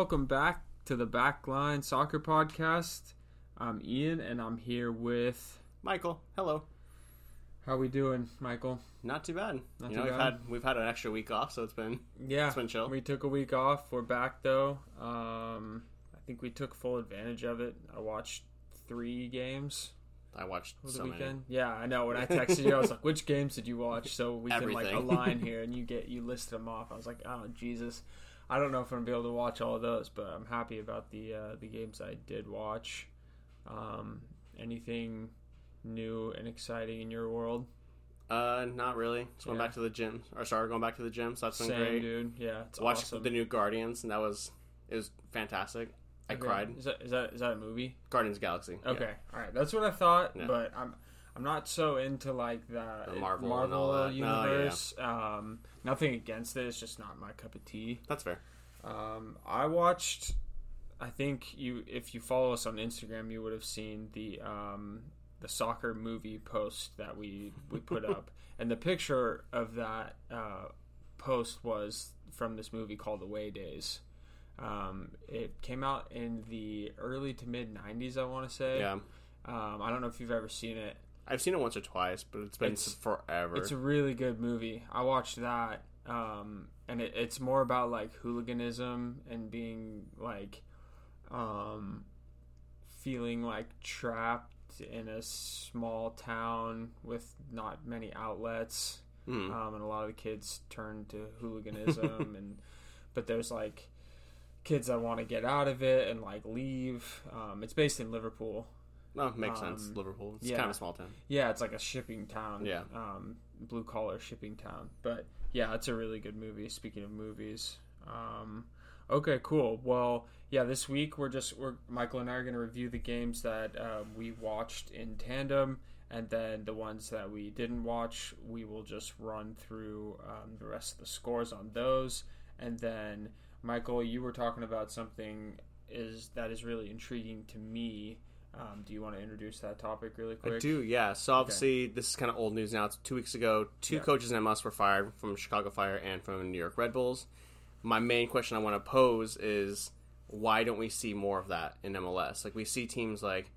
Welcome back to the Backline Soccer Podcast. I'm Ian, and I'm here with. Michael, hello. How are we doing, Michael? Not too bad. Not you too know, we've had we've had an extra week off, so it's been Yeah, It's been chill. We took a week off. We're back though. Um, I think we took full advantage of it. I watched three games I watched over the so weekend. many. Yeah, I know. When I texted you, I was like, "Which games did you watch?" So we can like align here, and you get you listed them off. I was like, "Oh Jesus." I don't know if I'm gonna be able to watch all of those, but I'm happy about the uh, the games I did watch. Um, anything new and exciting in your world? Uh, not really. Just going Yeah. back to the gym, or started going back to the gym, so that's been Same, great. dude. Yeah, it's Watched awesome. the new Guardians, and that was it was fantastic. I Okay. cried. Is that is that is that a movie? Guardians Galaxy. yeah. Okay, all right. That's what I thought, Yeah. but I'm I'm not so into like the, The Marvel all that. No, yeah. universe. Um, nothing against it. It's just not my cup of tea. That's fair. Um, I watched. I think you, if you follow us on Instagram, you would have seen the um, the soccer movie post that we we put up, and the picture of that uh, post was from this movie called Away Days. Um, it came out in the early to mid '90s, I want to say. Yeah, Um, I don't know if you've ever seen it. I've seen it once or twice, but it's been It's- forever. It's a really good movie. I watched that, um, and it, it's more about like hooliganism and being like, um, feeling like trapped in a small town with not many outlets, Mhm. um, and a lot of the kids turn to hooliganism, and but there's like kids that want to get out of it and like leave. Um, it's based in Liverpool. No, makes sense. um, Liverpool. It's yeah. kind of a small town. Yeah, it's like a shipping town. Yeah. Um, blue collar shipping town. But yeah, it's a really good movie. Speaking of movies. Um, okay, cool. Well, yeah, this week we're just we're Michael and I are going to review the games that uh, we watched in tandem, and then the ones that we didn't watch, we will just run through um, the rest of the scores on those, and then Michael, you were talking about something is that is really intriguing to me. Um, do you want to introduce that topic really quick? I do, yeah. So obviously, this is kind of old news now. It's two weeks ago. Two Yeah. coaches in MLS were fired from Chicago Fire and from New York Red Bulls. My main question I want to pose is why don't we see more of that in MLS? Like we see teams like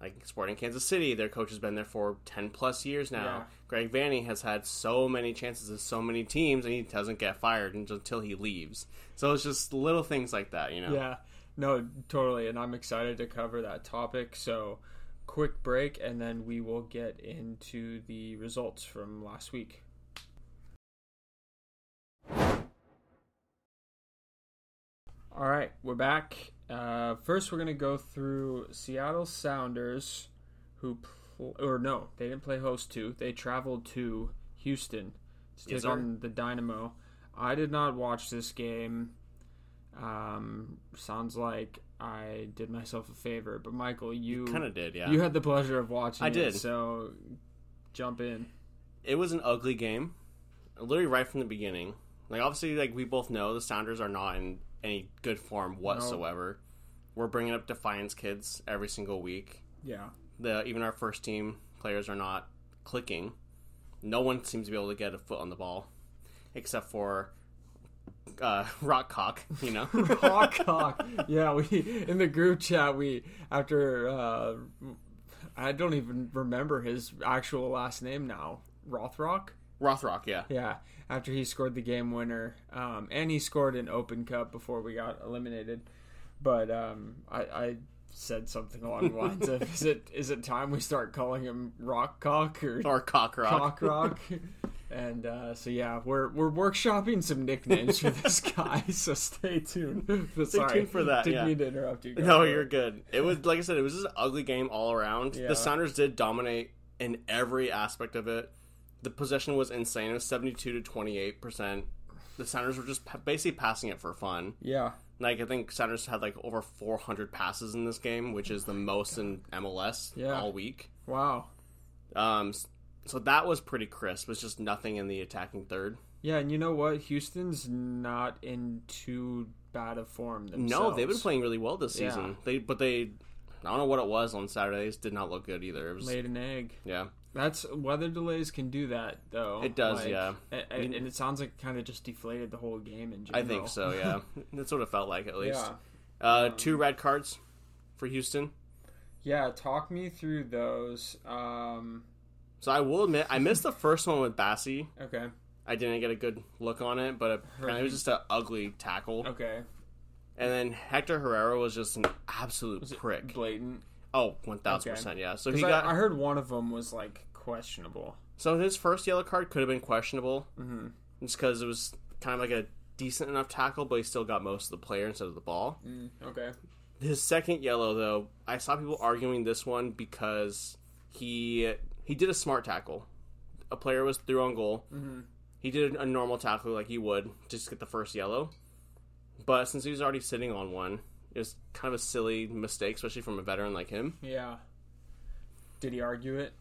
like Sporting Kansas City, their coach has been there for ten plus years now. Yeah. Greg Vanney has had so many chances with so many teams, and he doesn't get fired until he leaves. So it's just little things like that, you know. Yeah, no, totally. And I'm excited to cover that topic. So, quick break, and then we will get into the results from last week. All right, we're back. Uh, first, we're going to go through Seattle Sounders, who, pl- or no, they didn't play host to. They traveled to Houston to take sir. on the Dynamo. I did not watch this game. Um, sounds like I did myself a favor, but Michael, you Kind of did, yeah. you had the pleasure of watching. I it, did. so jump in. it was an ugly game, literally right from the beginning. Like obviously, like we both know, the Sounders are not in any good form whatsoever. We're bringing up Defiance kids every single week. Yeah, The even our first team players are not clicking. No one seems to be able to get a foot on the ball, except for uh, rock cock, You know, hawk hawk. Yeah, we in the group chat we after uh, I don't even remember his actual last name now. Rothrock. Rothrock. Yeah, Yeah, after he scored the game winner, um, and he scored an Open Cup before we got eliminated. But um, I, I said something along the lines of, "Is it is it time we start calling him Rock Cock or or Cockrock. Cock Rock?" And uh, so yeah, we're we're workshopping some nicknames for this guy. So stay tuned. But Stay sorry, tuned for that, Didn't yeah. mean to interrupt you. Go No, you're good. It was like I said, it was just an ugly game all around. Yeah. The Sounders did dominate in every aspect of it. The possession was insane. It was seventy-two to twenty-eight percent. The Sounders were just basically passing it for fun. Yeah, Like I think Sounders had like over four hundred passes in this game, which is the most in MLS Yeah. all week. wow. Um, so that was pretty crisp. It was just nothing in the attacking third. Yeah, and you know what? Houston's not in too bad of form themselves. No, they've been playing really well this Yeah. season. They but they, I don't know what it was on Saturdays. Did not look good either. It was laid an egg. Yeah. That's weather delays can do that though. It does, Like, yeah. a- a- And, it sounds like it kind of just deflated the whole game in I think so. Yeah, that's what it felt like at least. Yeah. Uh, two red cards for Houston. Yeah, talk me through those. Um, So I will admit, I missed the first one with Bassi. okay. I didn't get a good look on it, but apparently it was just an ugly tackle. Okay. And then Hector Herrera was just an absolute Was prick. blatant? Oh, one thousand Okay. percent, yeah. So he I, got I heard one of them was like questionable. so his first yellow card could have been questionable, Mm-hmm. just because it was kind of like a decent enough tackle, but he still got most of the player instead of the ball. Mm, okay. His second yellow, though, I saw people arguing this one because he he did a smart tackle. A player was through on goal. Mhm. He did a normal tackle like he would, just get the first yellow. But since he was already sitting on one, it was kind of a silly mistake, especially from a veteran like him. Yeah. Did he argue it?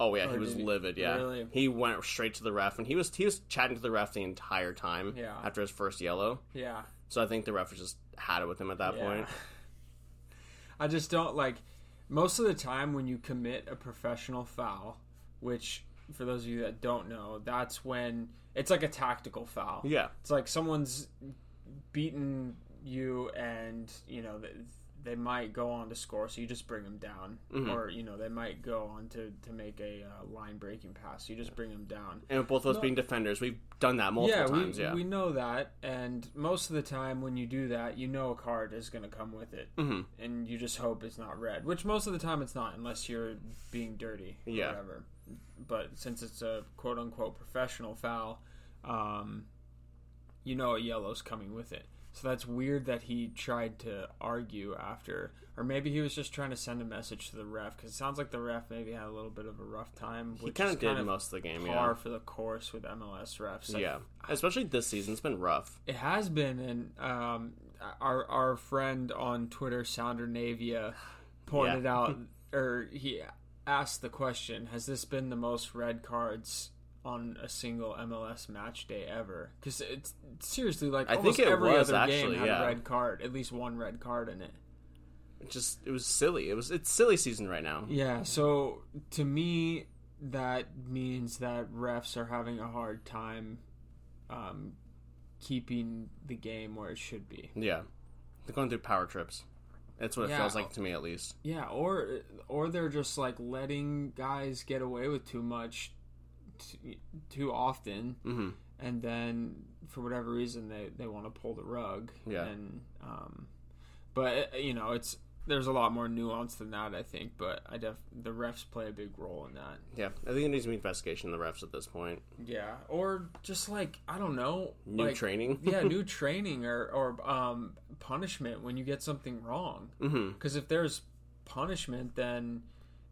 Oh yeah, Or he was he- livid. Yeah, really? he went straight to the ref, and he was he was chatting to the ref the entire time. Yeah. after his first yellow, Yeah. so I think the ref just had it with him at that Yeah. point. I just don't like most of the time when you commit a professional foul, which for those of you that don't know, that's when it's like a tactical foul. Yeah, It's like someone's beaten you and, you know, they, might go on to score, so you just bring them down. Mhm. Or, you know, they might go on to, to make a uh, line breaking pass, so you just bring them down. and with both of us No. being defenders, we've done that multiple yeah, times. we, yeah, we know that, and most of the time when you do that, you know a card is going to come with it, hmm and you just hope it's not red. Which most of the time it's not, unless you're being dirty, or Yeah. whatever. But since it's a quote unquote professional foul, um, you know a yellow's coming with it. So that's weird that he tried to argue after, or maybe he was just trying to send a message to the ref because it sounds like the ref maybe had a little bit of a rough time. he kind of did most of the game. par Yeah, for the course with MLS refs. Like, yeah, especially this season, it's been rough. it has been, and um, our our friend on Twitter, Sounder Navia, pointed Yeah. out, or he asked the question: Has this been the most red cards on a single MLS match day ever? Because it's seriously like I almost think it every was, other actually, game had yeah. a red card, at least one red card in it. It just it was silly. It was it's silly season right now. Yeah, so to me, that means that refs are having a hard time um, keeping the game where it should be. Yeah, they're going through power trips. That's what it Yeah. feels like to me, at least. Yeah, or or they're just like letting guys get away with too much t- too often, hmm and then for whatever reason they, they want to pull the rug. Yeah. and um, but uh, you know it's there's a lot more nuance than that, I think. But I def the refs play a big role in that. Yeah, I think it needs to be investigation of the refs at this point. Yeah, or just like I don't know, New like, training. yeah, new training or or um, punishment when you get something wrong. Because if there's punishment, then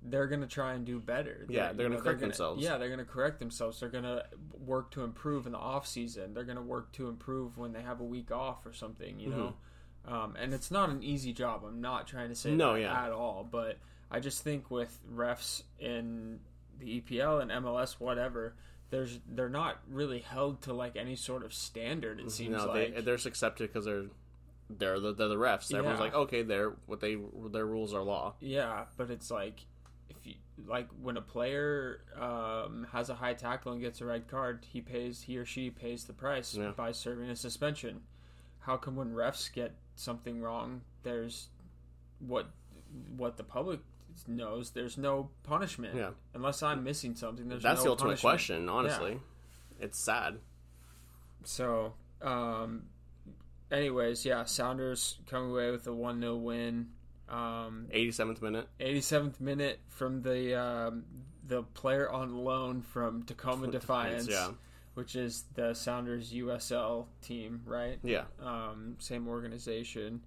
they're gonna try and do better. Yeah, they're gonna correct themselves. Yeah, they're gonna correct themselves. They're gonna work to improve in the off season. They're gonna work to improve when they have a week off or something. You know, um, and it's not an easy job. I'm not trying to say Mm-hmm. No, that yeah. at all. But I just think with refs in the EPL and MLS, whatever. There's, they're not really held to like any sort of standard. It seems No, like they they're accepted because they're they're the, they're the refs. Everyone's Yeah. like, okay, they're what they their rules are law. Yeah, but it's like like when a player um, has a high tackle and gets a red card, he pays he or she pays the price Yeah. by serving a suspension. How come when refs get something wrong, there's what what the public knows, there's no punishment. Yeah. Unless I'm missing something, there's That's no the ultimate punishment. question. Honestly, it's sad. So, um, anyways, yeah, Sounders coming away with a one 0 win. Um, 87th minute. 87th minute from the um, the player on loan from Tacoma Defiance, yeah, which is the Sounders USL team, right? yeah. Um, same organization.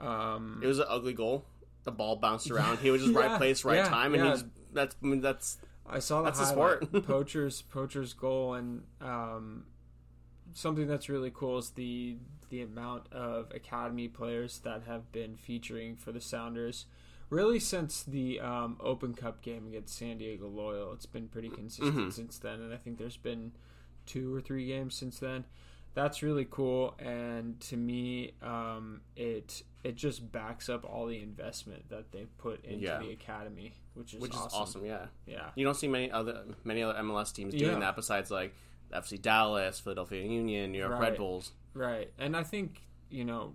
Um, It was an ugly goal. The ball bounced around. He was just Yeah, right place, right yeah, time, and he's that's I mean, that's I saw the that's the highlight, sport. poachers poachers goal and um, something that's really cool is the the amount of academy players that have been featuring for the Sounders. Really, since the um, Open Cup game against San Diego Loyal, it's been pretty consistent Mhm. since then, and I think there's been two or three games since then. that's really cool. And to me, um, it it just backs up all the investment that they put into Yeah. the academy, which is which awesome. is awesome. Yeah, Yeah. you don't see many other many other MLS teams doing Yeah. that besides like FC Dallas, Philadelphia Union, New York Right. Red Bulls. Right. And I think, you know,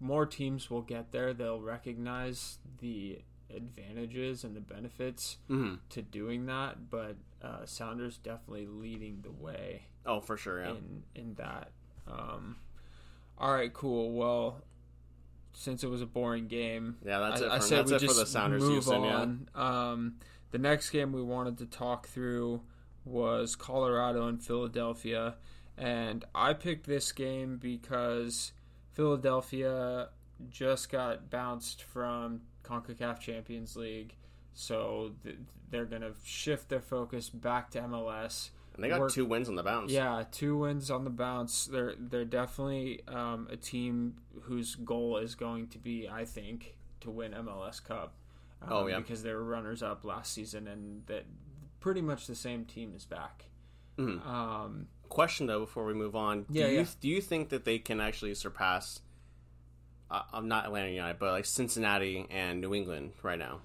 more teams will get there. They'll recognize the advantages and the benefits hmm to doing that, but uh, Sounders definitely leading the way Oh, for sure. Yeah. in in that. Um, all right, cool. Well, since it was a boring game, Yeah, that's I, it. I said that's we it for just the Sounders, move Houston. Yeah. on. Um, the next game we wanted to talk through was Colorado and Philadelphia, and I picked this game because Philadelphia just got bounced from Concacaf Champions League, so th- they're gonna shift their focus back to MLS. And they got two wins on the bounce. Yeah, two wins on the bounce. They're they're definitely um, a team whose goal is going to be, I think, to win MLS Cup. Um, Oh, yeah. because they were runners up last season, and that pretty much the same team is back. Mhm. Um, Question though, before we move on, do Yeah, you yeah. do you think that they can actually surpass? Uh, I'm not Atlanta United, but like Cincinnati and New England right now.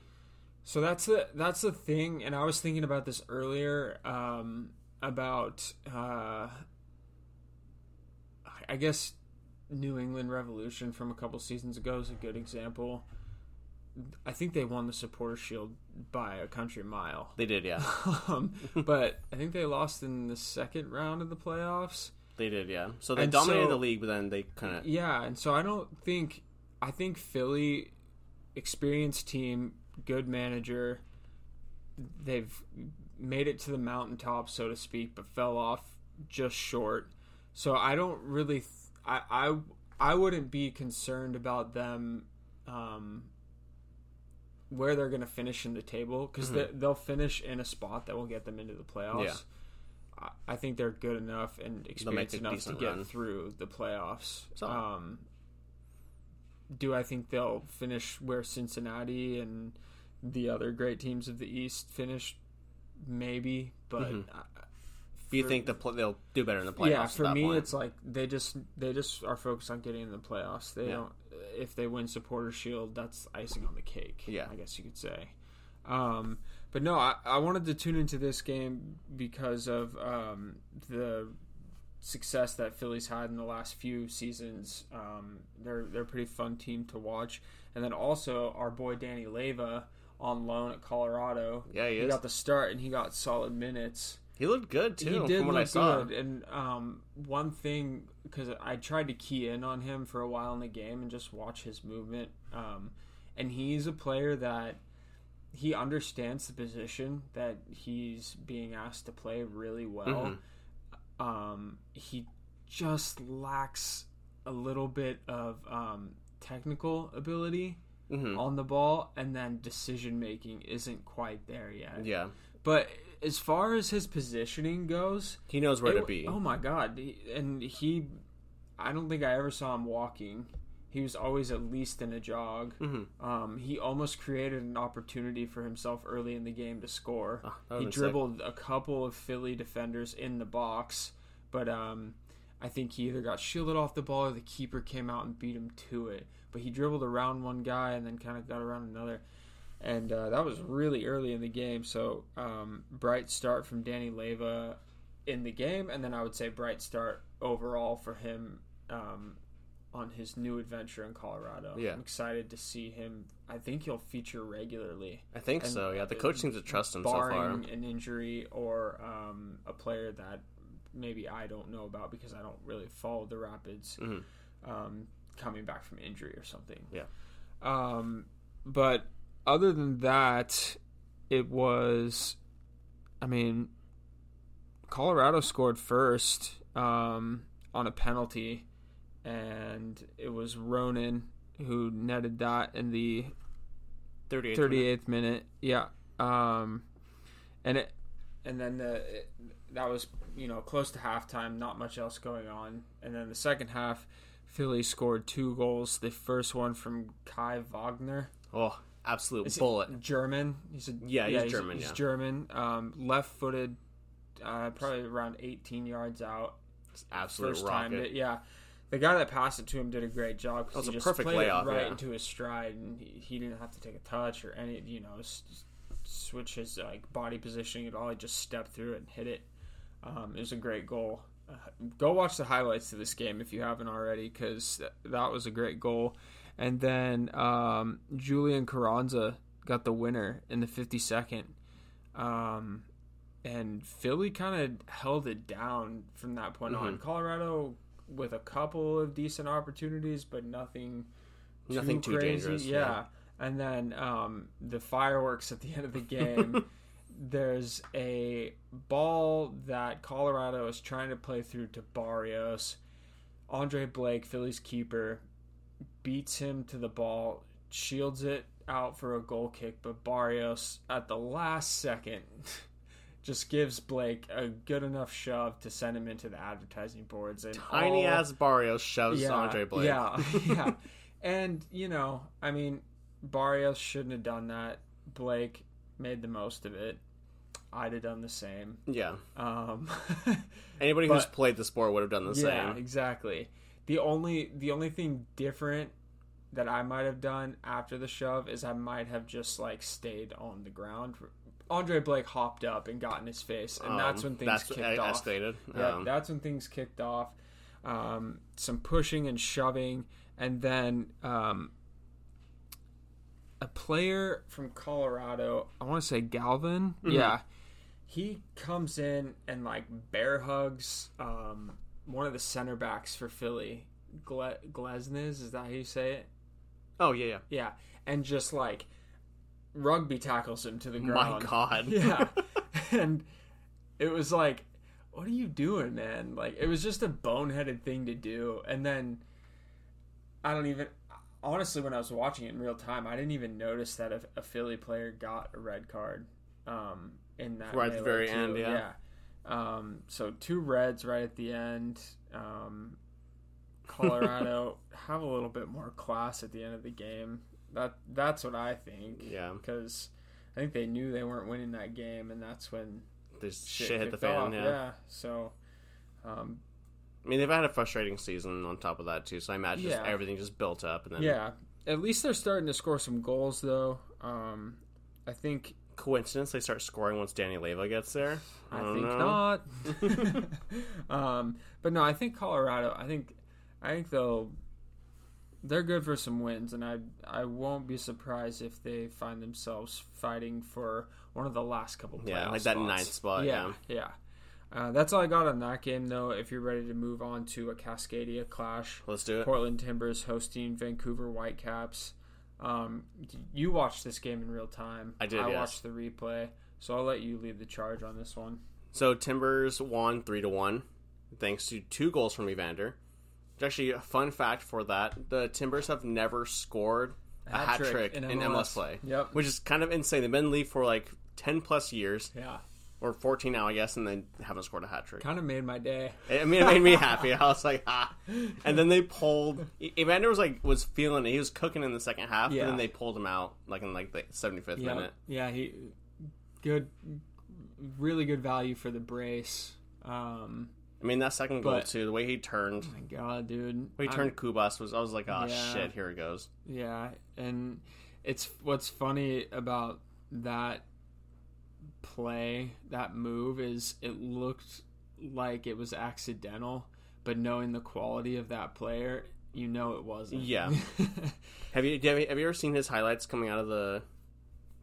So that's the that's the thing, and I was thinking about this earlier um, about uh, I guess New England Revolution from a couple seasons ago is a good example. I think they won the Supporter Shield by a country mile, They did, yeah, um, but I think they lost in the second round of the playoffs. they did, yeah. So they And dominated so- the league, but then they kind of Yeah, and so I don't think I think Philly experienced team, good manager. They've made it to the mountaintop, so to speak, but fell off just short. So I don't really, th- I, I, I wouldn't be concerned about them, um, where they're going to finish in the table because they, they'll finish in a spot that will get them into the playoffs. Yeah. I- I think they're good enough and experienced enough to get run. through the playoffs. So- Um, do I think they'll finish where Cincinnati and the other great teams of the East finished? Maybe, but Mhm. You for- think the pl- they'll do better in the playoffs? yeah, for me, point? it's like they just they just are focused on getting in the playoffs. They Yeah. don't. If they win Supporter Shield, that's icing on the cake. Yeah. I guess you could say. Um, but no, I, I wanted to tune into this game because of um, the success that Philly's had in the last few seasons. Um, they're they're a pretty fun team to watch, and then also our boy Danny Leyva on loan at Colorado. Yeah, he he got the start and he got solid minutes he looked good too. he did from what look I saw. good. And um, one thing, because I tried to key in on him for a while in the game and just watch his movement. Um, and he's a player that he understands the position that he's being asked to play really well. Mhm. Um, he just lacks a little bit of um, technical ability Mhm. on the ball, and then decision making isn't quite there yet. Yeah, But as far as his positioning goes, he knows where it- to be. Oh my god! And he, I don't think I ever saw him walking. He was always at least in a jog. hmm Um, he almost created an opportunity for himself early in the game to score. Oh, he been sick. dribbled a couple of Philly defenders in the box, but um, I think he either got shielded off the ball or the keeper came out and beat him to it. But he dribbled around one guy and then kind of got around another. And uh, that was really early in the game. So, um, bright start from Danny Leyva in the game. And then I would say bright start overall for him um, on his new adventure in Colorado. Yeah. I'm excited to see him. I think he'll feature regularly I think and- so. Yeah, the coach seems to trust him so far. barring an injury or um, a player that maybe I don't know about because I don't really follow the Rapids Mhm. um, coming back from injury or something. Yeah. Um, but other than that, it was, I mean, Colorado scored first um, on a penalty, and it was Ronan who netted that in the 38. 38th minute. Yeah. Um, and it, and then the it, that was you know close to halftime. Not much else going on. And then the second half, Philly scored two goals. The first one from Kai Wagner. Oh, absolute Is bullet. German. He's a Yeah, he's German, He's yeah. German. Um, left-footed, uh, probably around 18 yards out. absolute first rocket. time. Yeah, the guy that passed it to him did a great job was he a just perfect played layoff, it right yeah. into his stride, and he, he didn't have to take a touch or any, you know, s- switch his like body positioning at all. He just stepped through it and hit it. Um, it was a great goal. Uh, go watch the highlights of this game if you haven't already, because th- that was a great goal. And then um, Julian Carranza got the winner in the 52nd. Um, and Philly kind of held it down from that point on. Mhm. Colorado with a couple of decent opportunities, but nothing too Nothing too crazy. dangerous, Yeah. yeah. And then um, the fireworks at the end of the game. there's a ball that Colorado is trying to play through to Barrios. Andre Blake, Philly's keeper, beats him to the ball, shields it out for a goal kick, but Barrios at the last second just gives Blake a good enough shove to send him into the advertising boards and Tiny all- ass Barrios shoves Andre Blake. yeah, yeah. And, you know, I mean, Barrios shouldn't have done that. Blake made the most of it. I'd have done the same. yeah. Um, Anybody who's played the sport would have done the yeah, same. Yeah, exactly. The only the only thing different that I might have done after the shove is I might have just like stayed on the ground. Andre Blake hopped up and got in his face, and that's Um, when things that's kicked e- off. escalated. Yeah, Um, that's when things kicked off. Um, some pushing and shoving, and then um, a player from Colorado, I want to say Galvin. Mm-hmm. Yeah, he comes in and like bear hugs um, one of the center backs for Philly, Gle- Glesnes. Is that how you say it? oh yeah, yeah. Yeah, and just like rugby tackles him to the ground. My. God. yeah, and it was like, what are you doing, man? Like it was just a boneheaded thing to do, and then I don't even. Honestly, when I was watching it in real time, I didn't even notice that a, a Philly player got a red card um, in that Right at the very too. end, yeah. Um, so two reds right at the end. Um, Colorado have a little bit more class at the end of the game. That that's what I think. Yeah. because I think they knew they weren't winning that game, and that's when There's shit, shit, hit the fan. off. Yeah. So, um, I mean, they've had a frustrating season on top of that too. So I imagine just everything just built up, and then yeah. At least they're starting to score some goals, though. Um, I think coincidence they start scoring once Danny Leyva gets there. I, don't think know. not. um, but no, I think Colorado. I think I think they'll they're good for some wins, and I I won't be surprised if they find themselves fighting for one of the last couple. Yeah, like that ninth spot, Yeah, yeah. Uh, that's all I got on that game, though. If you're ready to move on to a Cascadia clash, Let's do it. Portland Timbers hosting Vancouver Whitecaps. Um, you watched this game in real time. I did, I yes. watched the replay, so I'll let you lead the charge on this one. So Timbers won three to one, thanks to two goals from Evander. It's actually a fun fact for that: the Timbers have never scored a hat trick in, in MLS. MLS. play. Yep. which is kind of insane. They've been in the league for like ten plus years, Yeah, or fourteen now, I guess, and they haven't scored a hat trick. kind of made my day. I mean, it made me happy. I was like, ah. And then they pulled. Evander was like was feeling it. He was cooking in the second half, Yeah. but then they pulled him out like in like the seventy fifth Yeah, minute. yeah, he good, really good value for the brace. Um, I mean, that second goal But- too. The way he turned, my God, dude, the way he I'm- turned Cubas was. I was like, oh Yeah. shit, here it goes. Yeah, and it's what's funny about that play, that move is it looked like it was accidental, but knowing the quality of that player, you know it wasn't. Yeah. Have you, have you ever seen his highlights coming out of the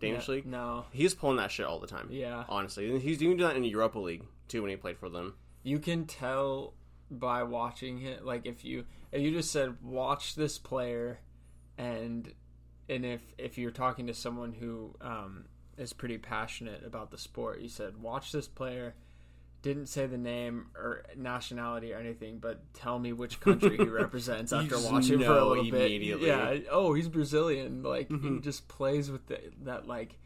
Danish Yeah, league? No. He's pulling that shit all the time. Yeah. honestly, he's doing that in the Europa League too when he played for them. You can tell by watching it like if you if you just said watch this player and and if if you're talking to someone who um is pretty passionate about the sport, you said watch this player didn't say the name or nationality or anything, but tell me which country he represents after watching for a little bit. Yeah. Oh, he's Brazilian. Like he Mhm. just plays with the, that like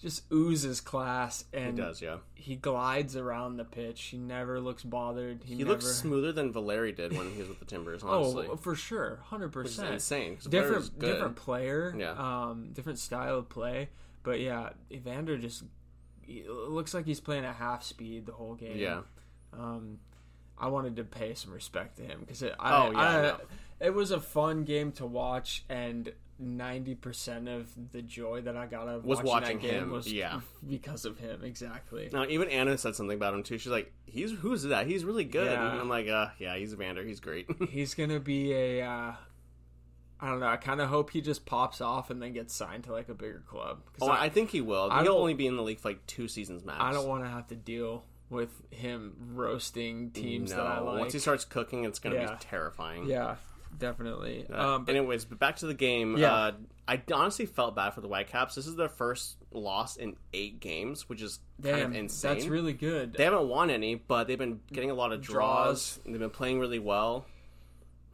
just oozes class He and does, yeah. he glides around the pitch. He never looks bothered. He, He never... looks smoother than Valeri did when he was with the Timbers. Honestly, Oh, for sure, hundred which is percent. insane. 'cause Valeri's Different, different player. Yeah. Um, different style of play. But yeah, Evander just looks like he's playing at half speed the whole game. Yeah, Um, I wanted to pay some respect to him because it, Oh, yeah, I- no. it was a fun game to watch, and ninety percent of the joy that I got out of Was watching, watching that game him, was yeah. because of him exactly. Now, even Anna said something about him too. She's like, "He's who's that? He's really good." Yeah. And I'm like, "Uh, yeah, he's Evander. He's great." He's gonna be a. Uh, I don't know. I kind of hope he just pops off and then gets signed to like a bigger club. oh, I, I think he will. I He'll only be in the league for like two seasons max. I don't want to have to deal with him roasting teams no. that I like. Once he starts cooking, it's gonna Yeah. be terrifying. yeah, definitely. Uh, um, but anyways, but back to the game. Yeah. Uh, I honestly felt bad for the Whitecaps. This is their first loss in eight games, which is kind damn, of insane. that's really good. They haven't won any, but they've been getting a lot of draws. Draws. and They've been playing really well.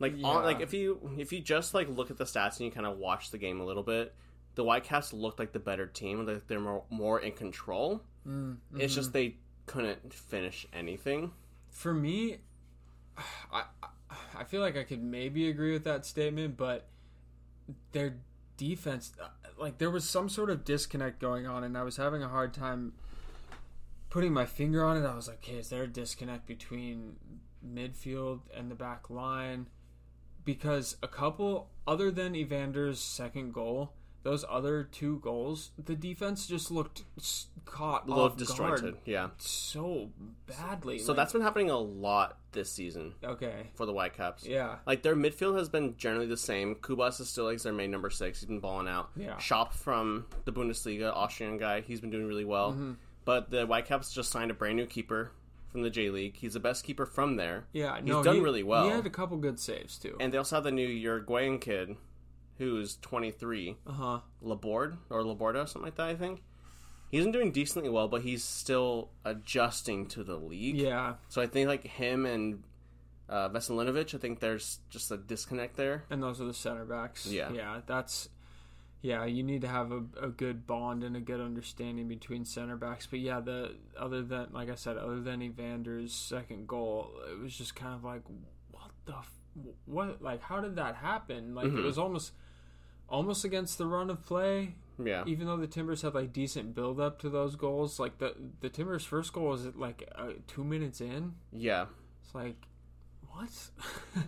Like, Yeah. on, like if you if you just like look at the stats and you kind of watch the game a little bit, the Whitecaps looked like the better team. Like they're more more in control. Mm, It's just they couldn't finish anything. for me, I I- I feel like I could maybe agree with that statement, but their defense, uh, like there was some sort of disconnect going on, and I was having a hard time putting my finger on it. I was like, "Okay, is there a disconnect between midfield and the back line?" Because a couple, other than Evander's second goal, those other two goals, the defense just looked caught A little off disjointed. guard Yeah. so badly. So like- that's been happening a lot this season okay. for the Whitecaps. Yeah. Like their midfield has been generally the same. Cubas is still like their main number six. He's been balling out. Yeah. Schöpf from the Bundesliga, Austrian guy. He's been doing really well. Mm-hmm. But the Whitecaps just signed a brand new keeper from the J League. He's the best keeper from there. Yeah, He's no, done he- really well. He had a couple good saves too. And they also have the new Uruguayan kid, who's 23, Uh huh. Laborde or Laborda, something like that. I think. He's been doing decently well, but he's still adjusting to the league. Yeah, So I think like him and uh, Veselinovic, I think there's just a disconnect there. and those are the center backs. Yeah. yeah, that's yeah. You need to have a, a good bond and a good understanding between center backs. But yeah, the other than like I said, other than Evander's second goal, it was just kind of like what the f- what like how did that happen? Like Mhm. it was almost almost against the run of play. Yeah. even though the Timbers had like decent build up to those goals, like the the Timbers' first goal was like uh, two minutes in. Yeah. It's like, what?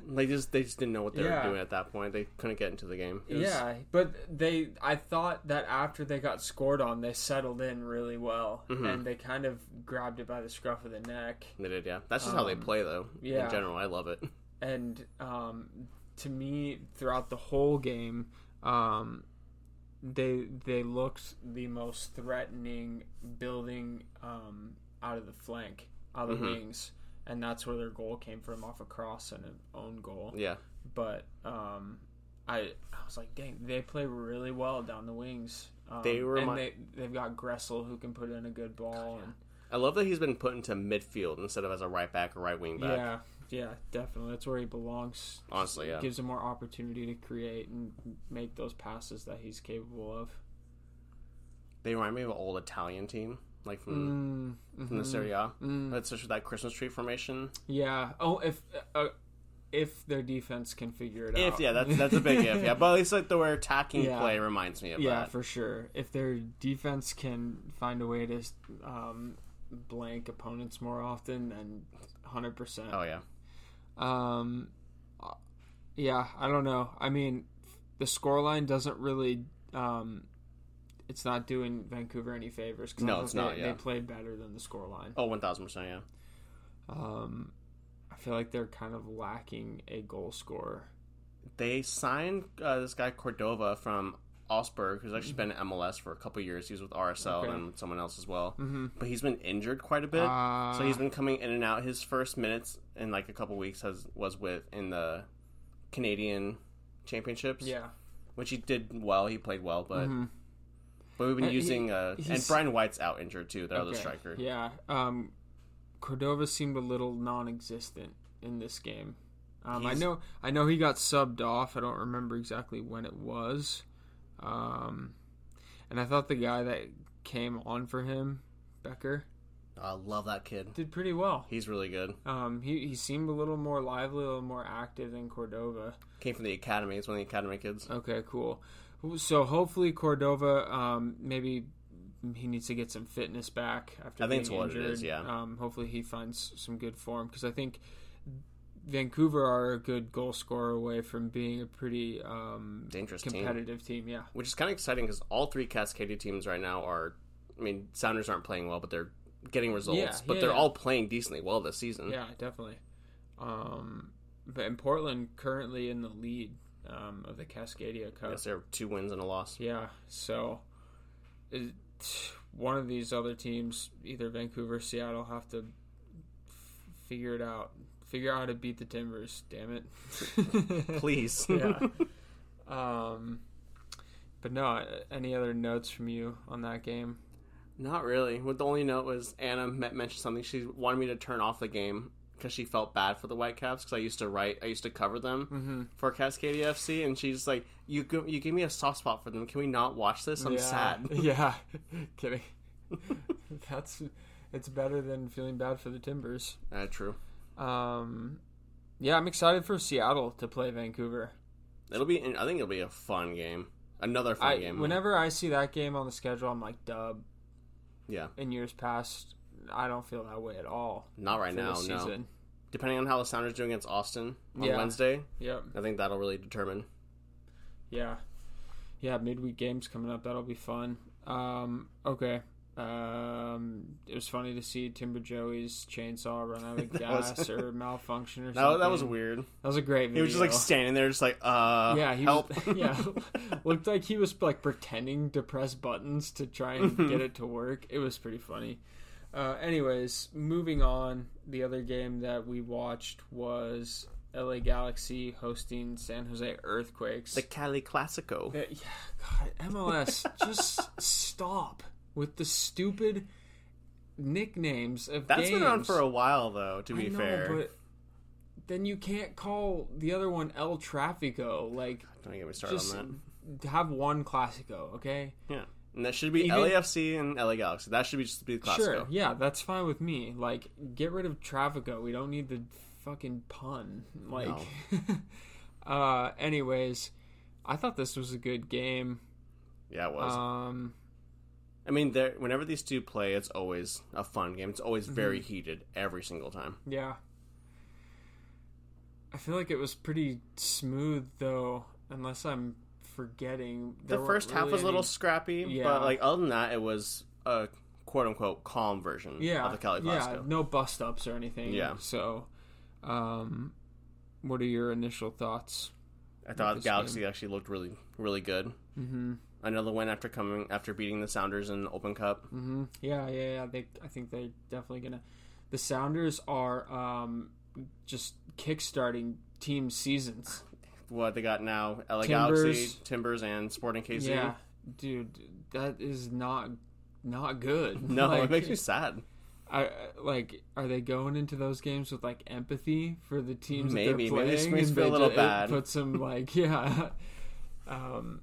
They just they just didn't know what they Yeah. were doing at that point. They couldn't get into the game. Was- yeah, but they, I thought that after they got scored on, they settled in really well, Mhm. and they kind of grabbed it by the scruff of the neck. They did, yeah. That's just how they Um, play though. yeah. In general, I love it. And um, to me, throughout the whole game, um, they they looked the most threatening, building um, out of the flank, out of the Mhm. wings, and that's where their goal came from off a cross and an own goal. Yeah. But um, I I was like, dang, they play really well down the wings. Um, They were and my- they they've got Gressel who can put in a good ball. and, I love that he's been put into midfield instead of as a right back or right wing back. yeah, yeah, definitely. That's where he belongs. Honestly, yeah. gives him more opportunity to create and make those passes that he's capable of. They remind me of an old Italian team, like from Mm, from the Serie A. mm. That's just that Christmas tree formation. Yeah. Oh, if uh, if their defense can figure it If out. yeah, that's that's a big if. Yeah, but at least like the way attacking Yeah. play reminds me of yeah, that. for sure. If their defense can find a way to um, blank opponents more often, then hundred percent. Oh yeah. Um, uh, yeah, I don't know. I mean, the scoreline doesn't really. Um, it's not doing Vancouver any favors. 'cause No, it's not, They, yeah. they played better than the scoreline. Oh, one thousand percent. Yeah. Um, I feel like they're kind of lacking a goal scorer. They signed uh, this guy Cordova from Augsburg, who's actually been in MLS for a couple years. He was with RSL Okay. and someone else as well. Mm-hmm. But he's been injured quite a bit. Uh, So he's been coming in and out. His first minutes in like a couple weeks has was with in the Canadian championships. yeah. which he did well. He played well, but Mhm. But we've been Uh, he- using uh, and Brian White's out injured too. Their other Okay, striker. Yeah. Um, Cordova seemed a little non-existent in this game. Um, I know. I know he got subbed off. I don't remember exactly when it was. Um, and I thought the guy that came on for him, Becher, I love that kid. did pretty well. He's really good. Um, he he seemed a little more lively, a little more active than Cordova. Came from the academy. He's one of the academy kids. Okay, cool. So hopefully Cordova um, maybe he needs to get some fitness back after I think being it's what it injured. is, yeah. Um, hopefully he finds some good form because I think Vancouver are a good goal scorer away from being a pretty um, Dangerous team. competitive team. Yeah, which is kind of exciting because all three Cascadia teams right now are. I mean, Sounders aren't playing well, but they're getting results. Yeah, but yeah, they're yeah. all playing decently well this season. yeah, definitely. Um, but in Portland, currently in the lead um, of the Cascadia Cup. Yes, they're two wins and a loss. Yeah, so it, one of these other teams, either Vancouver or Seattle, have to f- figure it out. Figure out how to beat the Timbers. Damn it! Please. yeah. Um, but no, any other notes from you on that game? Not really. What the only note was Anna met, mentioned something. She wanted me to turn off the game because she felt bad for the Whitecaps because I used to write, I used to cover them Mm-hmm. for Cascadia FC, and she's like, "You go, you give me a soft spot for them. Can we not watch this? I'm yeah. sad." Yeah, kidding. That's it's better than feeling bad for the Timbers. uh, true. Um, yeah, I'm excited for Seattle to play Vancouver. It'll be. I think it'll be a fun game. Another fun I, game. whenever I see that game on the schedule, I'm like, dub. yeah, In years past, I don't feel that way at all. not right now. No. Depending on how the Sounders do against Austin on Yeah. Wednesday, Yep. I think that'll really determine. Yeah. Yeah, midweek games coming up. That'll be fun. Um, okay. Um, it was funny to see Timber Joey's chainsaw run out of That was- gas or malfunction or That, something. that was weird. That was a great video. He was just like standing there, just like, uh, yeah, he help. Was, yeah, looked like he was like pretending to press buttons to try and get it to work. It was pretty funny. Uh, anyways, moving on. The other game that we watched was LA Galaxy hosting San Jose Earthquakes. the Cali Classico. Uh, yeah, God, MLS, just stop with the stupid nicknames of That's been around games. for a while, though. To I be know, fair, but then you can't call the other one El Trafico. Like, don't get me started just on that. have one Classico, okay? Yeah, and that should be Even- LAFC and LA Galaxy. That should be just be the Classico. Sure, yeah, that's fine with me. Like, get rid of Trafico. We don't need the fucking pun. Like, uh, anyways, I thought this was a good game. Yeah, it was. Um, I mean, there. Whenever these two play, it's always a fun game. It's always very Mm-hmm. heated every single time. Yeah. I feel like it was pretty smooth though, unless I'm forgetting. The first weren't half was a little any- scrappy, Yeah. but like other than that, it was a quote unquote calm version yeah, of the Cali yeah, no bust ups or anything. Yeah. So, um, what are your initial thoughts? I thought this Galaxy actually looked really, really good. Mm-hmm. Another win after coming after beating the Sounders in the Open Cup. Mm-hmm. Yeah, yeah, yeah. They, I think they're definitely gonna. The Sounders are um just kickstarting team seasons. What they got now? LA Timbers. Galaxy, Timbers, and Sporting KC. Yeah, dude, that is not not good. No, Like, it makes me sad. I like. Are they going into those games with like empathy for the teams Maybe. that they're Maybe playing? this makes and me feel a little bad. Put some like yeah. um,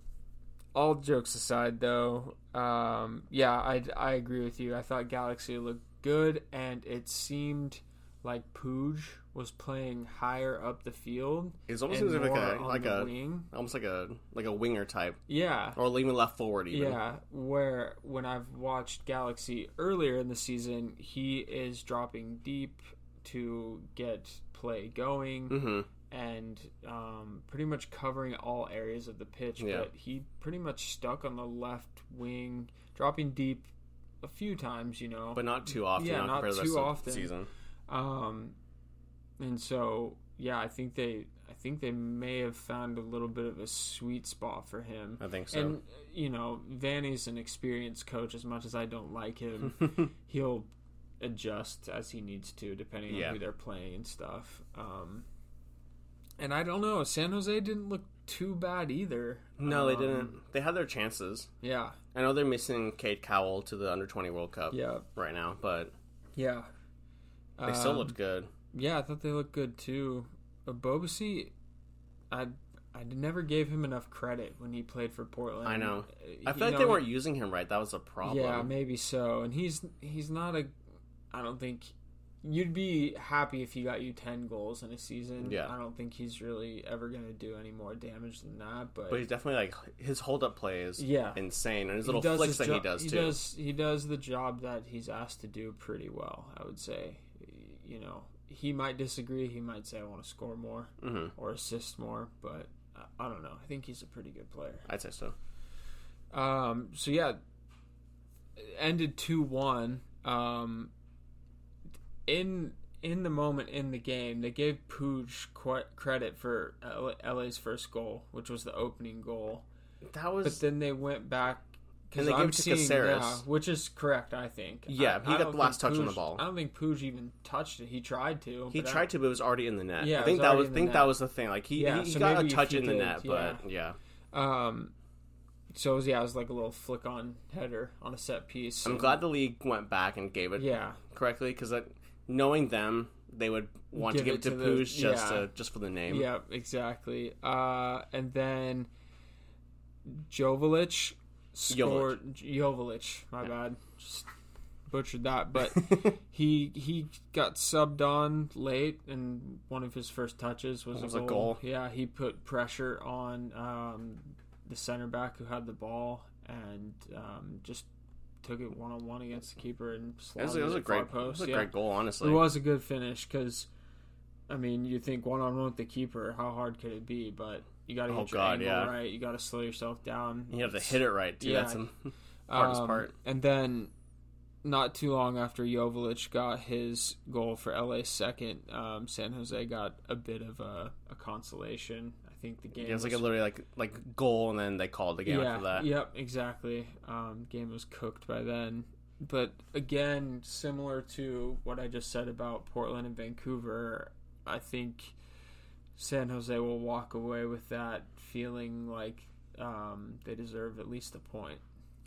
all jokes aside, though, um, yeah, I I agree with you. I thought Galaxy looked good, and it seemed like Puig was playing higher up the field. It almost like a like a wing. almost like a like a winger type, Yeah, or even left forward. Even Yeah, where when I've watched Galaxy earlier in the season, he is dropping deep to get play going hmm and um, pretty much covering all areas of the pitch. Yeah. But he pretty much stuck on the left wing, dropping deep a few times, you know. but not too often. Yeah, not, not compared to the too often. season. Um, and so yeah, I think they, I think they may have found a little bit of a sweet spot for him. I think so. And you know, Vanney's an experienced coach. As much as I don't like him, he'll adjust as he needs to, depending on who they're playing and stuff. Um, and I don't know. San Jose didn't look too bad either. no, they Um, didn't. They had their chances. Yeah, I know they're missing Cade Cowell to the Under Twenty World Cup yeah, right now, but yeah. they still Um, looked good. Yeah, I thought they looked good too. Uh, Bobasi, I I never gave him enough credit when he played for Portland. I know. Uh, I feel like they weren't using him right. That was a problem. Yeah, maybe so. And he's he's not a. I don't think you'd be happy if he got you 10 goals in a season. Yeah. I don't think he's really ever going to do any more damage than that, but, But he's definitely like his hold up play is yeah. insane, and his little flicks that jo- he does he too. Does, he does the job that he's asked to do pretty well, I would say. You know, he might disagree. He might say, I want to score more hmm or assist more, but I, I don't know. I think he's a pretty good player. I'd say so. Um, so yeah, ended two one. Um, in in the moment in the game, they gave Puig credit for LA's first goal, which was the opening goal. That was But then they went back. And they gave I'm it to seeing- Caceres. yeah, which is correct, I think. Yeah, I- he I got the last touch on the ball. I don't think Puig even touched it. He tried to. he tried to, but it was already in the net. Yeah, I think was that was the think net. that was the thing. Like he Yeah, he, so got a touch he in the did, net, but yeah. Um, so it was, yeah, it was like a little flick on header on a set piece. I'm and- glad the league went back and gave it Yeah, correctly because knowing them, they would want Give to give it it to, to Puig just yeah. to, just for the name. Yeah, exactly. Uh, and then Joveljić scored. Joveljić, my Yeah. bad, just butchered that. But he he got subbed on late, and one of his first touches was, Was a, a goal. goal. Yeah, he put pressure on um, the center back who had the ball, and um, just took it one on one against the keeper and It was, it was a great, it post. was a yeah. great goal, honestly. It was a good finish because, I mean, you think one on one with the keeper, how hard could it be? But you got to Oh, your God, angle yeah. right. You got to slow yourself down. You have to hit it right too. yeah. That's the hardest um, part. And then, not too long after Joveljić got his goal for LA second, um, San Jose got a bit of a, a consolation. I think the game Yeah, it was like a literally like like goal, and then they called the game yeah, after that. Yep, exactly. Um, game was cooked by then. But again, similar to what I just said about Portland and Vancouver, I think San Jose will walk away with that feeling like um, they deserve at least a point.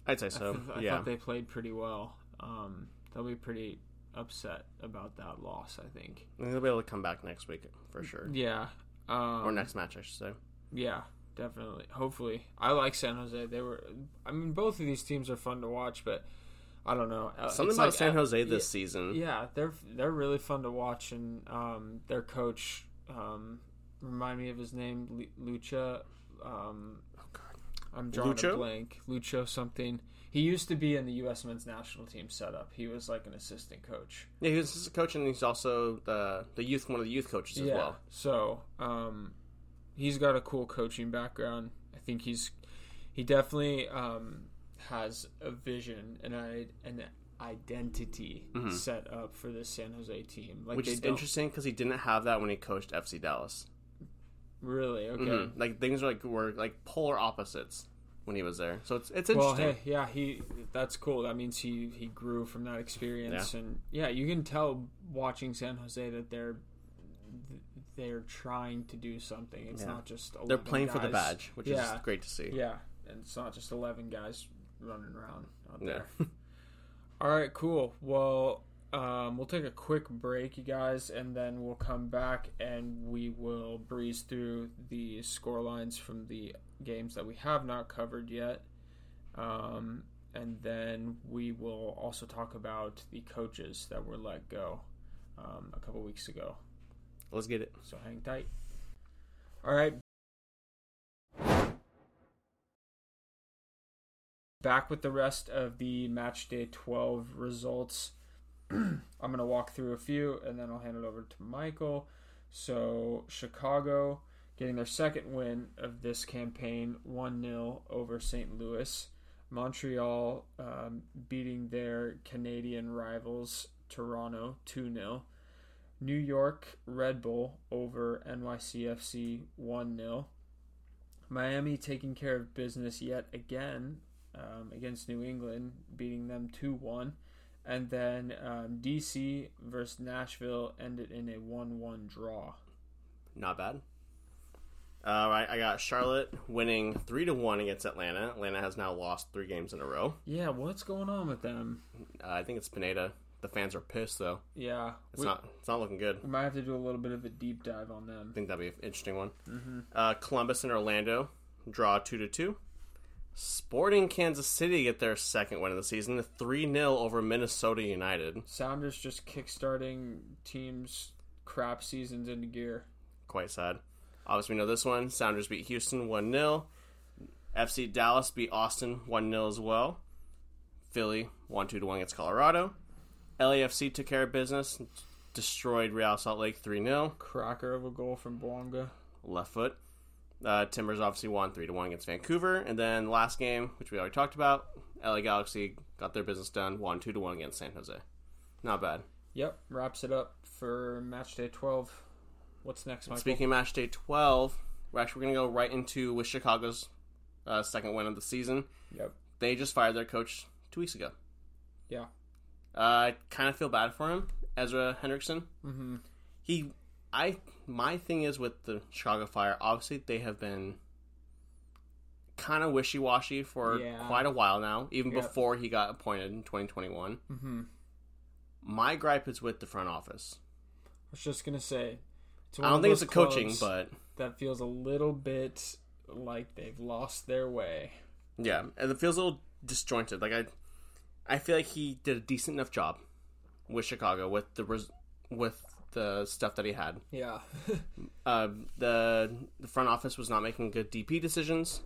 I'd say I, so. th- I yeah, thought they played pretty well. Um, they'll be pretty upset about that loss. I think. I think they'll be able to come back next week for sure, Yeah. Um, or next match, I should say. Yeah, definitely. Hopefully, I like San Jose. They were. I mean, both of these teams are fun to watch, but I don't know. Uh, Something it's about like, San uh, Jose this yeah, season. Yeah, they're they're really fun to watch, and um, their coach um, remind me of his name, Lu- Lucha. Um, Oh God. I'm drawing a blank. Lucho something. He used to be in the U.S. men's national team setup. He was like an assistant coach. Yeah, he was a coach, and he's also the the youth one of the youth coaches as yeah. well. So, um, he's got a cool coaching background. I think he's he definitely um, has a vision and I an identity Mhm. set up for this San Jose team. Like Which is don't interesting because he didn't have that when he coached FC Dallas. Really okay. Mhm. Like things were like were like polar opposites when he was there. So it's it's Well, interesting. hey, yeah, he that's cool. That means he he grew from that experience, and yeah, you can tell watching San Jose that they're they're trying to do something. It's Yeah. not just 11 They're playing for the badge, which Yeah. is great to see. Yeah, and it's not just eleven guys running around out Yeah. there. All right, cool. Well, um, we'll take a quick break, you guys, and then we'll come back and we will breeze through the score lines from the games that we have not covered yet. Um, and then we will also talk about the coaches that were let go um, a couple weeks ago. Let's get it. So hang tight. All right. Back with the rest of the match day 12 results. I'm going to walk through a few and then I'll hand it over to Michael. So, Chicago getting their second win of this campaign 1 0 over St. Louis. Montreal um, beating their Canadian rivals Toronto 2 0. New York Red Bull over NYCFC 1 0. Miami taking care of business yet again um, against New England, beating them 2 1. And then um, DC versus Nashville ended in a 1 1 draw. Not bad. All right, I got Charlotte winning three to one against Atlanta. Atlanta has now lost three games in a row. Yeah, what's going on with them? Uh, I think it's Pineda. The fans are pissed though. Yeah, It's we, not. It's not looking good. we might have to do a little bit of a deep dive on them. I think that'd be an interesting one. hmm Uh, Columbus and Orlando draw two to two. Sporting Kansas City get their second win of the season, 3 0 over Minnesota United. Sounders just kickstarting teams' crap seasons into gear. Quite sad. Obviously, we know this one. Sounders beat Houston 1 0. FC Dallas beat Austin 1 0 as well. Philly 1 2 1 against Colorado. LAFC took care of business, destroyed Real Salt Lake 3 0. Cracker of a goal from Bouanga. Left foot. Uh, Timbers obviously won 3 to 1 against Vancouver. And then last game, which we already talked about, LA Galaxy got their business done, won 2 to 1 against San Jose. Not bad. Yep, wraps it up for match day 12. What's next, Michael? Speaking of match day 12, we're actually going to go right into with Chicago's uh, second win of the season. Yep. They just fired their coach two weeks ago. Yeah. Uh, I kind of feel bad for him, Ezra Hendrickson. Mm-hmm. He, I, my thing is with the Chicago Fire. Obviously, they have been kind of wishy washy for Yeah. quite a while now, even Yep. before he got appointed in 2021. Mm-hmm. My gripe is with the front office. I was just gonna say, I don't think it's the coaching, but that feels a little bit like they've lost their way. Yeah, and it feels a little disjointed. Like I, I feel like he did a decent enough job with Chicago with the res- with the stuff that he had. Yeah. Uh, the the front office was not making good DP decisions.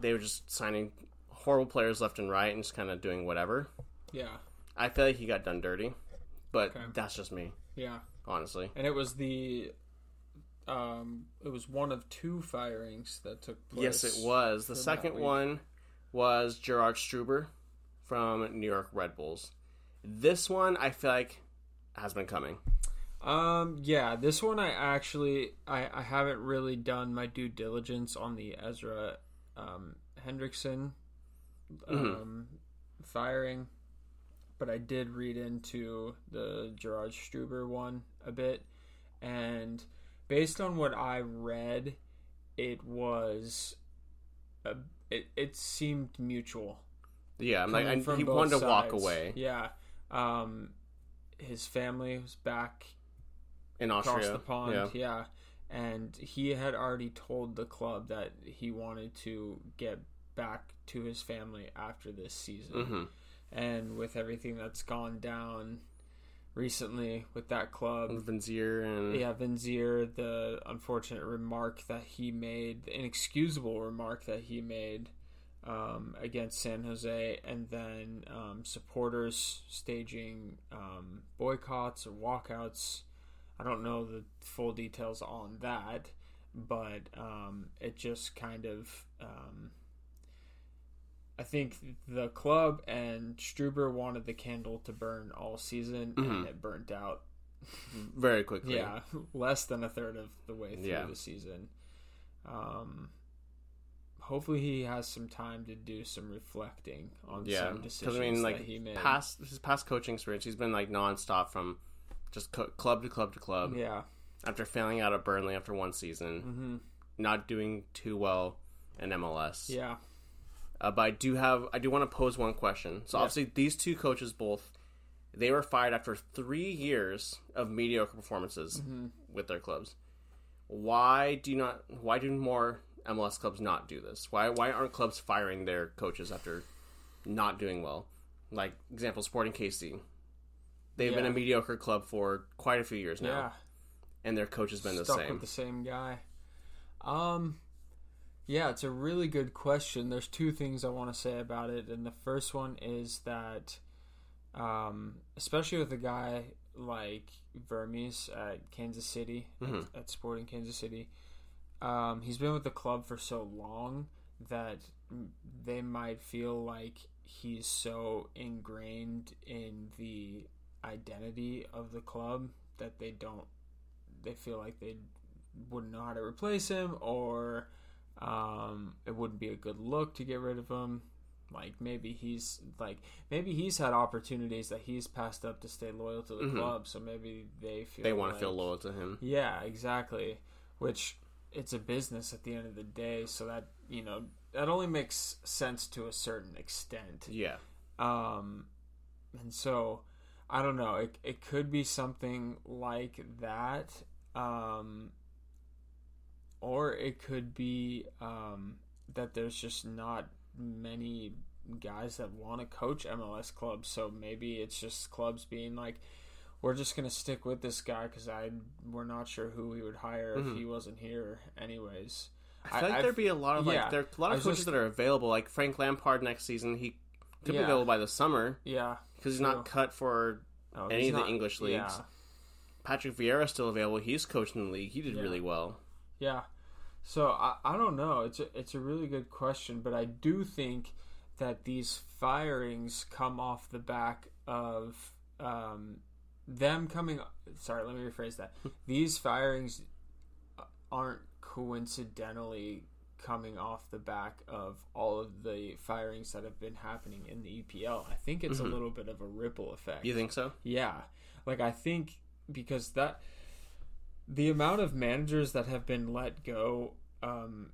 They were just signing horrible players left and right and just kind of doing whatever. yeah. I feel like he got done dirty, but Okay. that's just me, Yeah. honestly. And it was the um it was one of two firings that took place. Yes, it was. The second one was Gerhard Struber from New York Red Bulls. This one, I feel like, has been coming. Um yeah, this one I actually I, I haven't really done my due diligence on the Ezra um Hendrickson um firing. But I did read into the Gerhard Struber one a bit and based on what I read it was a, it, it seemed mutual Yeah, I'm like, and he wanted to walk away Yeah. Um, his family was back in across Austria. the pond. Yeah. Yeah. And he had already told the club that he wanted to get back to his family after this season. hmm And with everything that's gone down recently with that club, Vanzeir and yeah, Vanzeir, the unfortunate remark that he made, the inexcusable remark that he made um, against San Jose, and then um, supporters staging um, boycotts or walkouts. I don't know the full details on that, but um, it just kind of. Um, I think the club and Struber wanted the candle to burn all season, and Mhm. it burnt out very quickly. yeah, less than a third of the way through Yeah. the season. Um, hopefully, he has some time to do some reflecting on Yeah, some decisions I mean, like, that he made. Past his past coaching experience, he's been like nonstop from just co- club to club to club. yeah, After failing out at Burnley after one season, hmm not doing too well in MLS. yeah, Uh, but I do have I do want to pose one question. So Yeah. obviously these two coaches both they were fired after three years of mediocre performances hmm with their clubs. Why do you not? Why do more MLS clubs not do this? Why why aren't clubs firing their coaches after not doing well? Like example, Sporting KC. They've been a mediocre club for quite a few years now, yeah. and their coach has been the Stuck same. with the same guy. Um, yeah, it's a really good question. There's two things I want to say about it, and the first one is that, um, especially with a guy like Vermes at Kansas City, Mhm. at, at Sporting Kansas City, um, he's been with the club for so long that they might feel like he's so ingrained in the identity of the club that they don't they feel like they wouldn't know how to replace him or um, it wouldn't be a good look to get rid of him like maybe he's like maybe he's had opportunities that he's passed up to stay loyal to the Mhm. club so maybe they feel they want like, to feel loyal to him. yeah exactly which it's a business at the end of the day so that you know that only makes sense to a certain extent Yeah, um and so i don't know it, it could be something like that um or it could be um that there's just not many guys that want to coach MLS clubs. So maybe it's just clubs being like, we're just gonna stick with this guy because I we're not sure who we would hire Mhm. if he wasn't here, anyways. I feel like I've- there'd be a lot of like yeah, there are a lot of coaches just- that are available. Like Frank Lampard next season, he could be available by the summer Yeah, because he's not cut for Oh, any of the not- English leagues. Yeah, Patrick Vieira still available. He's coaching the league. He did Yeah. really well. yeah. So I, I don't know. It's a it's a really good question, but I do think that these firings come off the back of um, them coming. Sorry, let me rephrase that. these firings aren't coincidentally coming off the back of all of the firings that have been happening in the EPL. I think it's Mhm. a little bit of a ripple effect. You think so? Yeah. Like I think because that the amount of managers that have been let go um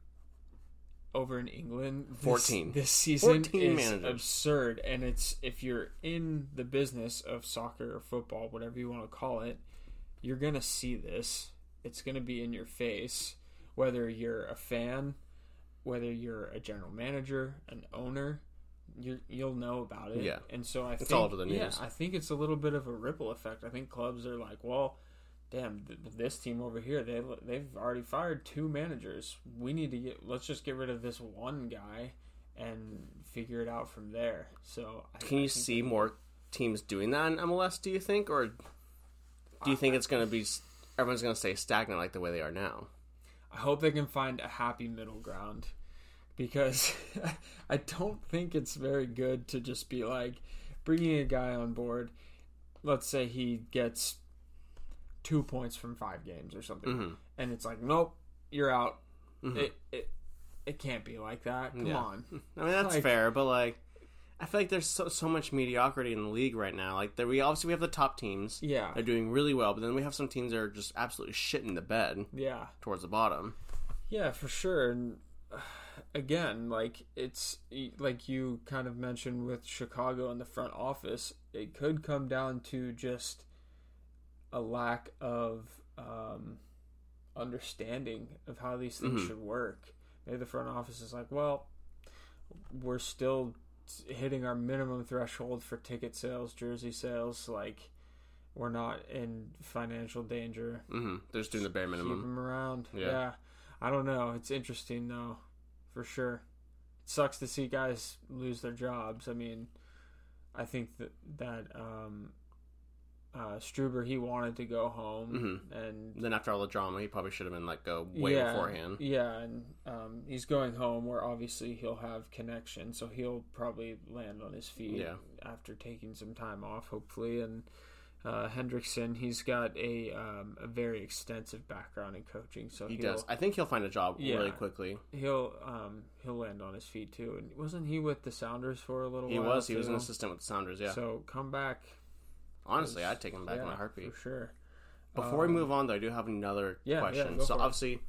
over in England this, 14. this season 14 is managers. absurd and it's if you're in the business of soccer or football whatever you want to call it you're going to see this it's going to be in your face whether you're a fan whether you're a general manager an owner you you'll know about it Yeah. and so i It's think all over the news yeah, i think it's a little bit of a ripple effect i think clubs are like well damn th- this team over here they they've already fired two managers we need to get let's just get rid of this one guy and figure it out from there so I, Can I you see that- more teams doing that in MLS? Do you think, or do you think it's going to be everyone's going to stay stagnant like the way they are now? I hope they can find a happy middle ground because I don't think it's very good to just be like bringing a guy on board. Let's say he gets two points from five games or something, hmm and it's like, nope, you're out. Mhm. It, it it can't be like that. Come Yeah. on. I mean that's Like- fair, but like I feel like there's so so much mediocrity in the league right now. Like there, we obviously we have the top teams. Yeah. They're doing really well, but then we have some teams that are just absolutely shitting the bed Yeah. towards the bottom. Yeah, for sure. And again, like it's like you kind of mentioned with Chicago in the front office, it could come down to just a lack of um, understanding of how these things Mhm. should work. Maybe the front office is like, well, we're still hitting our minimum threshold for ticket sales, jersey sales. Like, we're not in financial danger Mm-hmm. They're just doing the bare minimum. keep him around. Yeah. Yeah. I don't know. It's interesting though, for sure. It sucks to see guys lose their jobs. I mean, I think that that um, uh, Struber he wanted to go home, and Then after all the drama, he probably should have been let go way yeah, beforehand. Yeah, and um, he's going home where obviously he'll have connection, so he'll probably land on his feet Yeah. after taking some time off, hopefully. And uh, Hendrickson, he's got a um, a very extensive background in coaching, so He does. I think he'll find a job Yeah. really quickly. He'll um he'll land on his feet too. And wasn't he with the Sounders for a little He while? He was. He was an assistant with the Sounders. Yeah. So come back. Honestly, I'd take him back yeah, in a heartbeat. for sure. Before we Um, move on, though, I do have another yeah, yeah, question. go so it. obviously,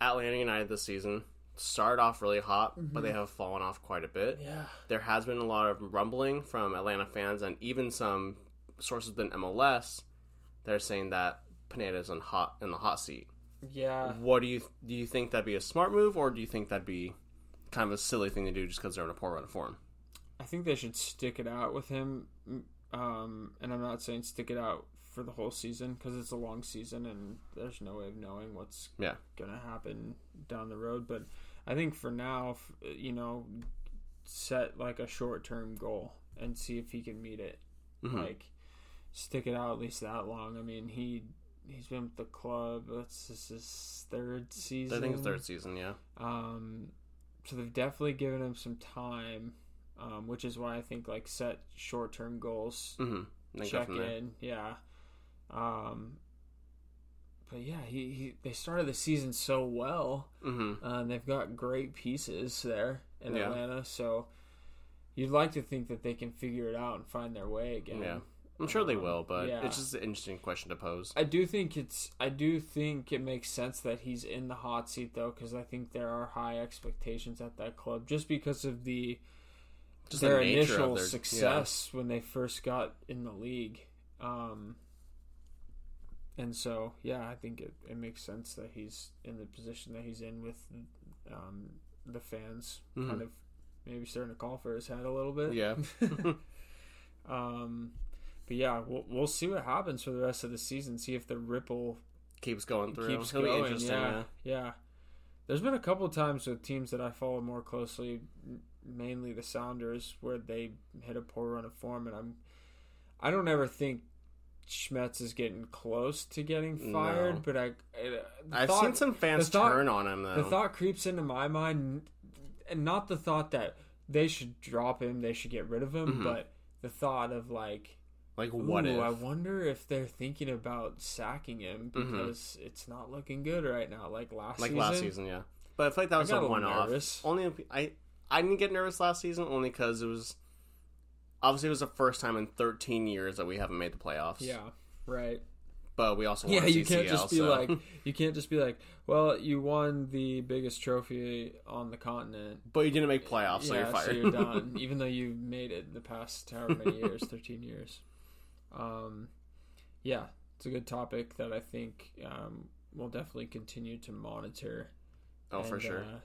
Atlanta United this season started off really hot, but Mm-hmm. they have fallen off quite a bit. Yeah. There has been a lot of rumbling from Atlanta fans and even some sources within MLS. They're saying that Pineda is on hot in the hot seat. Yeah. What do you do? You think that'd be a smart move, or do you think that'd be kind of a silly thing to do just because they're in a poor run of form? I think they should stick it out with him. Um, and I'm not saying stick it out for the whole season because it's a long season and there's no way of knowing what's Yeah. gonna happen down the road. But I think for now, you know, set like a short term goal and see if he can meet it. Mhm. Like stick it out at least that long. I mean, he he's been with the club. This is his third season. I think it's third season. Yeah. Um, so they've definitely given him some time, um, which is why I think like set short term goals, Mm-hmm. Check in, yeah. Um, but yeah, he, he they started the season so well, Mm-hmm. uh, and they've got great pieces there in Yeah. Atlanta. So you'd like to think that they can figure it out and find their way again. Yeah. I'm sure they Um, will, but yeah. it's just an interesting question to pose. I do think it's. I do think it makes sense that he's in the hot seat though, because I think there are high expectations at that club just because of the Just their the initial their success when they first got in the league. Um, and so, yeah, I think it, it makes sense that he's in the position that he's in with um, the fans Mhm. kind of maybe starting to call for his head a little bit. Yeah. um, but yeah, we'll we'll see what happens for the rest of the season. See if the ripple Keeps going through. keeps It'll going. be interesting. yeah, Yeah. yeah. There's been a couple of times with teams that I follow more closely, mainly the Sounders, where they hit a poor run of form, and I'm, I don't ever think Schmetz is getting close to getting fired, No. but I, the I've thought- seen some fans thought- turn on him though. the thought creeps into my mind, and not the thought that they should drop him, they should get rid of him, Mhm. but the thought of like, like what ooh, if? I wonder if they're thinking about sacking him Mhm. because it's not looking good right now, like last like season. last season, yeah. But I feel like that was a a one off. Only if- I I didn't get nervous last season only because it was obviously it was the first time in 13 years that we haven't made the playoffs. Yeah, right. but we also Yeah, you can't just be like, you can't just be like, well, you won the biggest trophy on the continent. but you didn't make playoffs, so yeah, you're fired. so you're done. Even though you made it the past however many years, thirteen years. Um, yeah, it's a good topic that I think um, we'll definitely continue to monitor. oh, for sure. uh,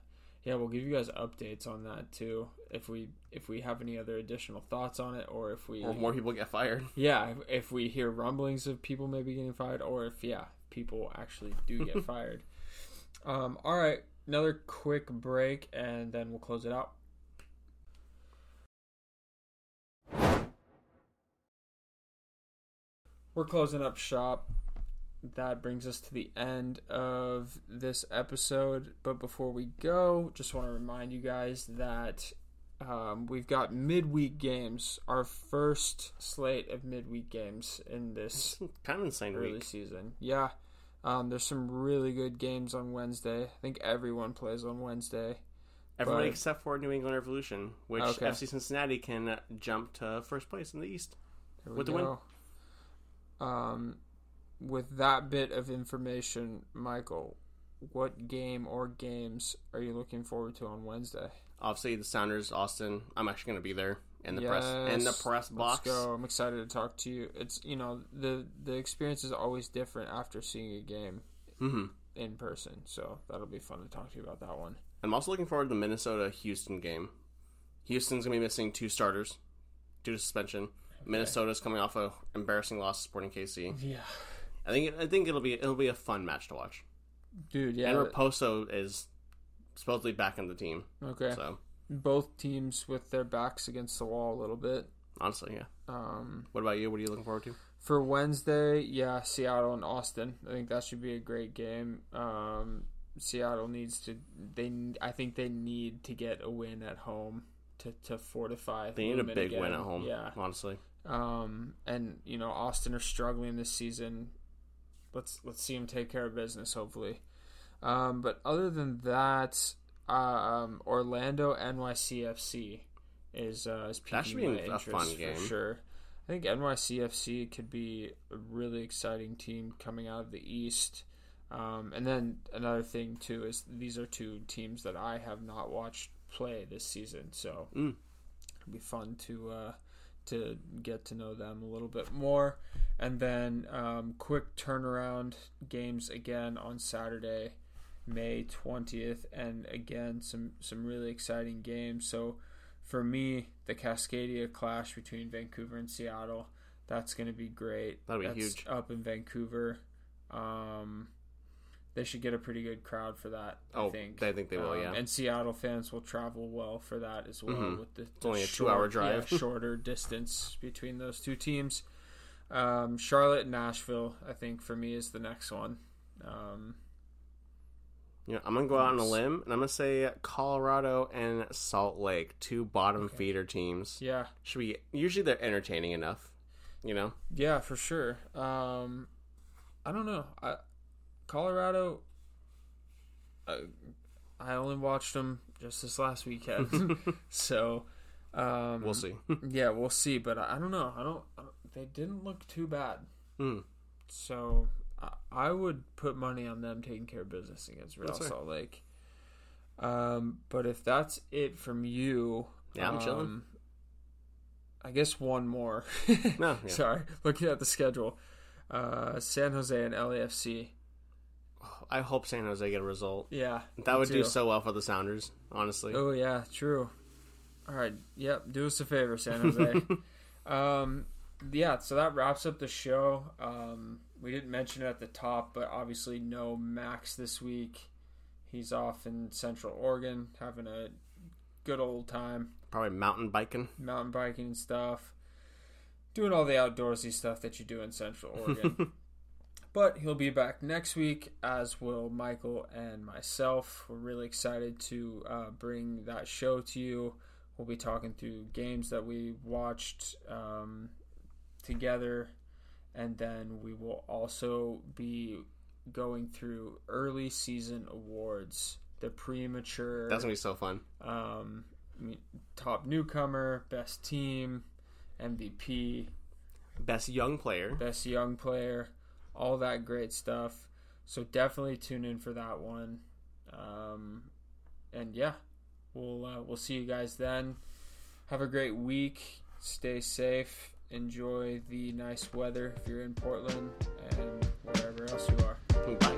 yeah, we'll give you guys updates on that too. If we if we have any other additional thoughts on it, or if we or more people get fired. yeah, if, if we hear rumblings of people maybe getting fired, or if yeah, people actually do get fired. Um, all right, another quick break, and then we'll close it out. We're closing up shop. That brings us to the end of this episode. But before we go, just want to remind you guys that um, we've got midweek games, our first slate of midweek games in this kind of insane early week. season. Yeah. Um, there's some really good games on Wednesday. I think everyone plays on Wednesday. Everybody but- except for New England Revolution, which Okay. FC Cincinnati can jump to first place in the East. With the win. Um, with that bit of information, Michael, what game or games are you looking forward to on Wednesday? Obviously, the Sounders, Austin. I'm actually going to be there in the press in the press box. Let's go. I'm excited to talk to you. It's you know the the experience is always different after seeing a game hmm in person, so that'll be fun to talk to you about that one. I'm also looking forward to the Minnesota Houston game. Houston's going to be missing two starters due to suspension. Minnesota's coming off a embarrassing loss to Sporting KC. Yeah, I think I think it'll be it'll be a fun match to watch. dude. Yeah. And Raposo is supposedly back in the team. okay. So Both teams with their backs against the wall a little bit. honestly, yeah. Um, What about you? What are you looking forward to? for Wednesday, yeah, Seattle and Austin. I think that should be a great game. Um, Seattle needs to. They, I think they need to get a win at home to, to fortify. They need a big win at home. Yeah. honestly. Um, and you know Austin are struggling this season. Let's let's see him take care of business. Hopefully. Um, but other than that, um, Orlando NYCFC is uh, is That should be a fun for sure. I think NYCFC could be a really exciting team coming out of the East. Um, and then another thing too is these are two teams that I have not watched play this season, so Mm. it'll be fun to uh, to get to know them a little bit more. And then um, quick turnaround games again on Saturday, May twentieth, and again some some really exciting games. So for me, the Cascadia clash between Vancouver and Seattle, that's going to be great. That'll be That's huge. up in Vancouver. Um, they should get a pretty good crowd for that. I Oh, think. they think they will, Um, yeah. And Seattle fans will travel well for that as well. Mhm. With the, It's only a two-hour drive. yeah, shorter distance between those two teams. Um, Charlotte and Nashville, I think for me is the next one. Um, Yeah, I'm gonna go out on a limb and I'm gonna say Colorado and Salt Lake, two bottom Okay. feeder teams. yeah, Should be usually they're entertaining enough, you know. yeah, for sure. Um, I don't know. I, Colorado. I, I only watched them just this last weekend, so um, We'll see. Yeah, we'll see, but I I don't know. I don't. I don't they didn't look too bad. Hmm. So I, I would put money on them taking care of business against Real That's. Salt Lake. Um, but if that's it from you, Yeah, I'm chilling. um, I guess one more. No, yeah. Sorry, looking at the schedule, uh, San Jose and LAFC. I hope San Jose get a result. Yeah, That would do so well for the Sounders, honestly. Oh yeah, true. All right, yep. Do us a favor, San Jose. um, yeah. So that wraps up the show. Um, we didn't mention it at the top, but obviously no Max this week. He's off in Central Oregon having a good old time, Probably mountain biking. mountain biking and stuff, doing all the outdoorsy stuff that you do in Central Oregon. But he'll be back next week, as will Michael and myself. We're really excited to uh, bring that show to you. We'll be talking through games that we watched um, together, and then we will also be going through early season awards, the premature That's gonna be so fun. um, top newcomer, best team, MVP, Best young player. best young player, all that great stuff. So definitely tune in for that one. Um, and yeah, we'll uh, we'll see you guys then. Have a great week. Stay safe. Enjoy the nice weather if you're in Portland and wherever else you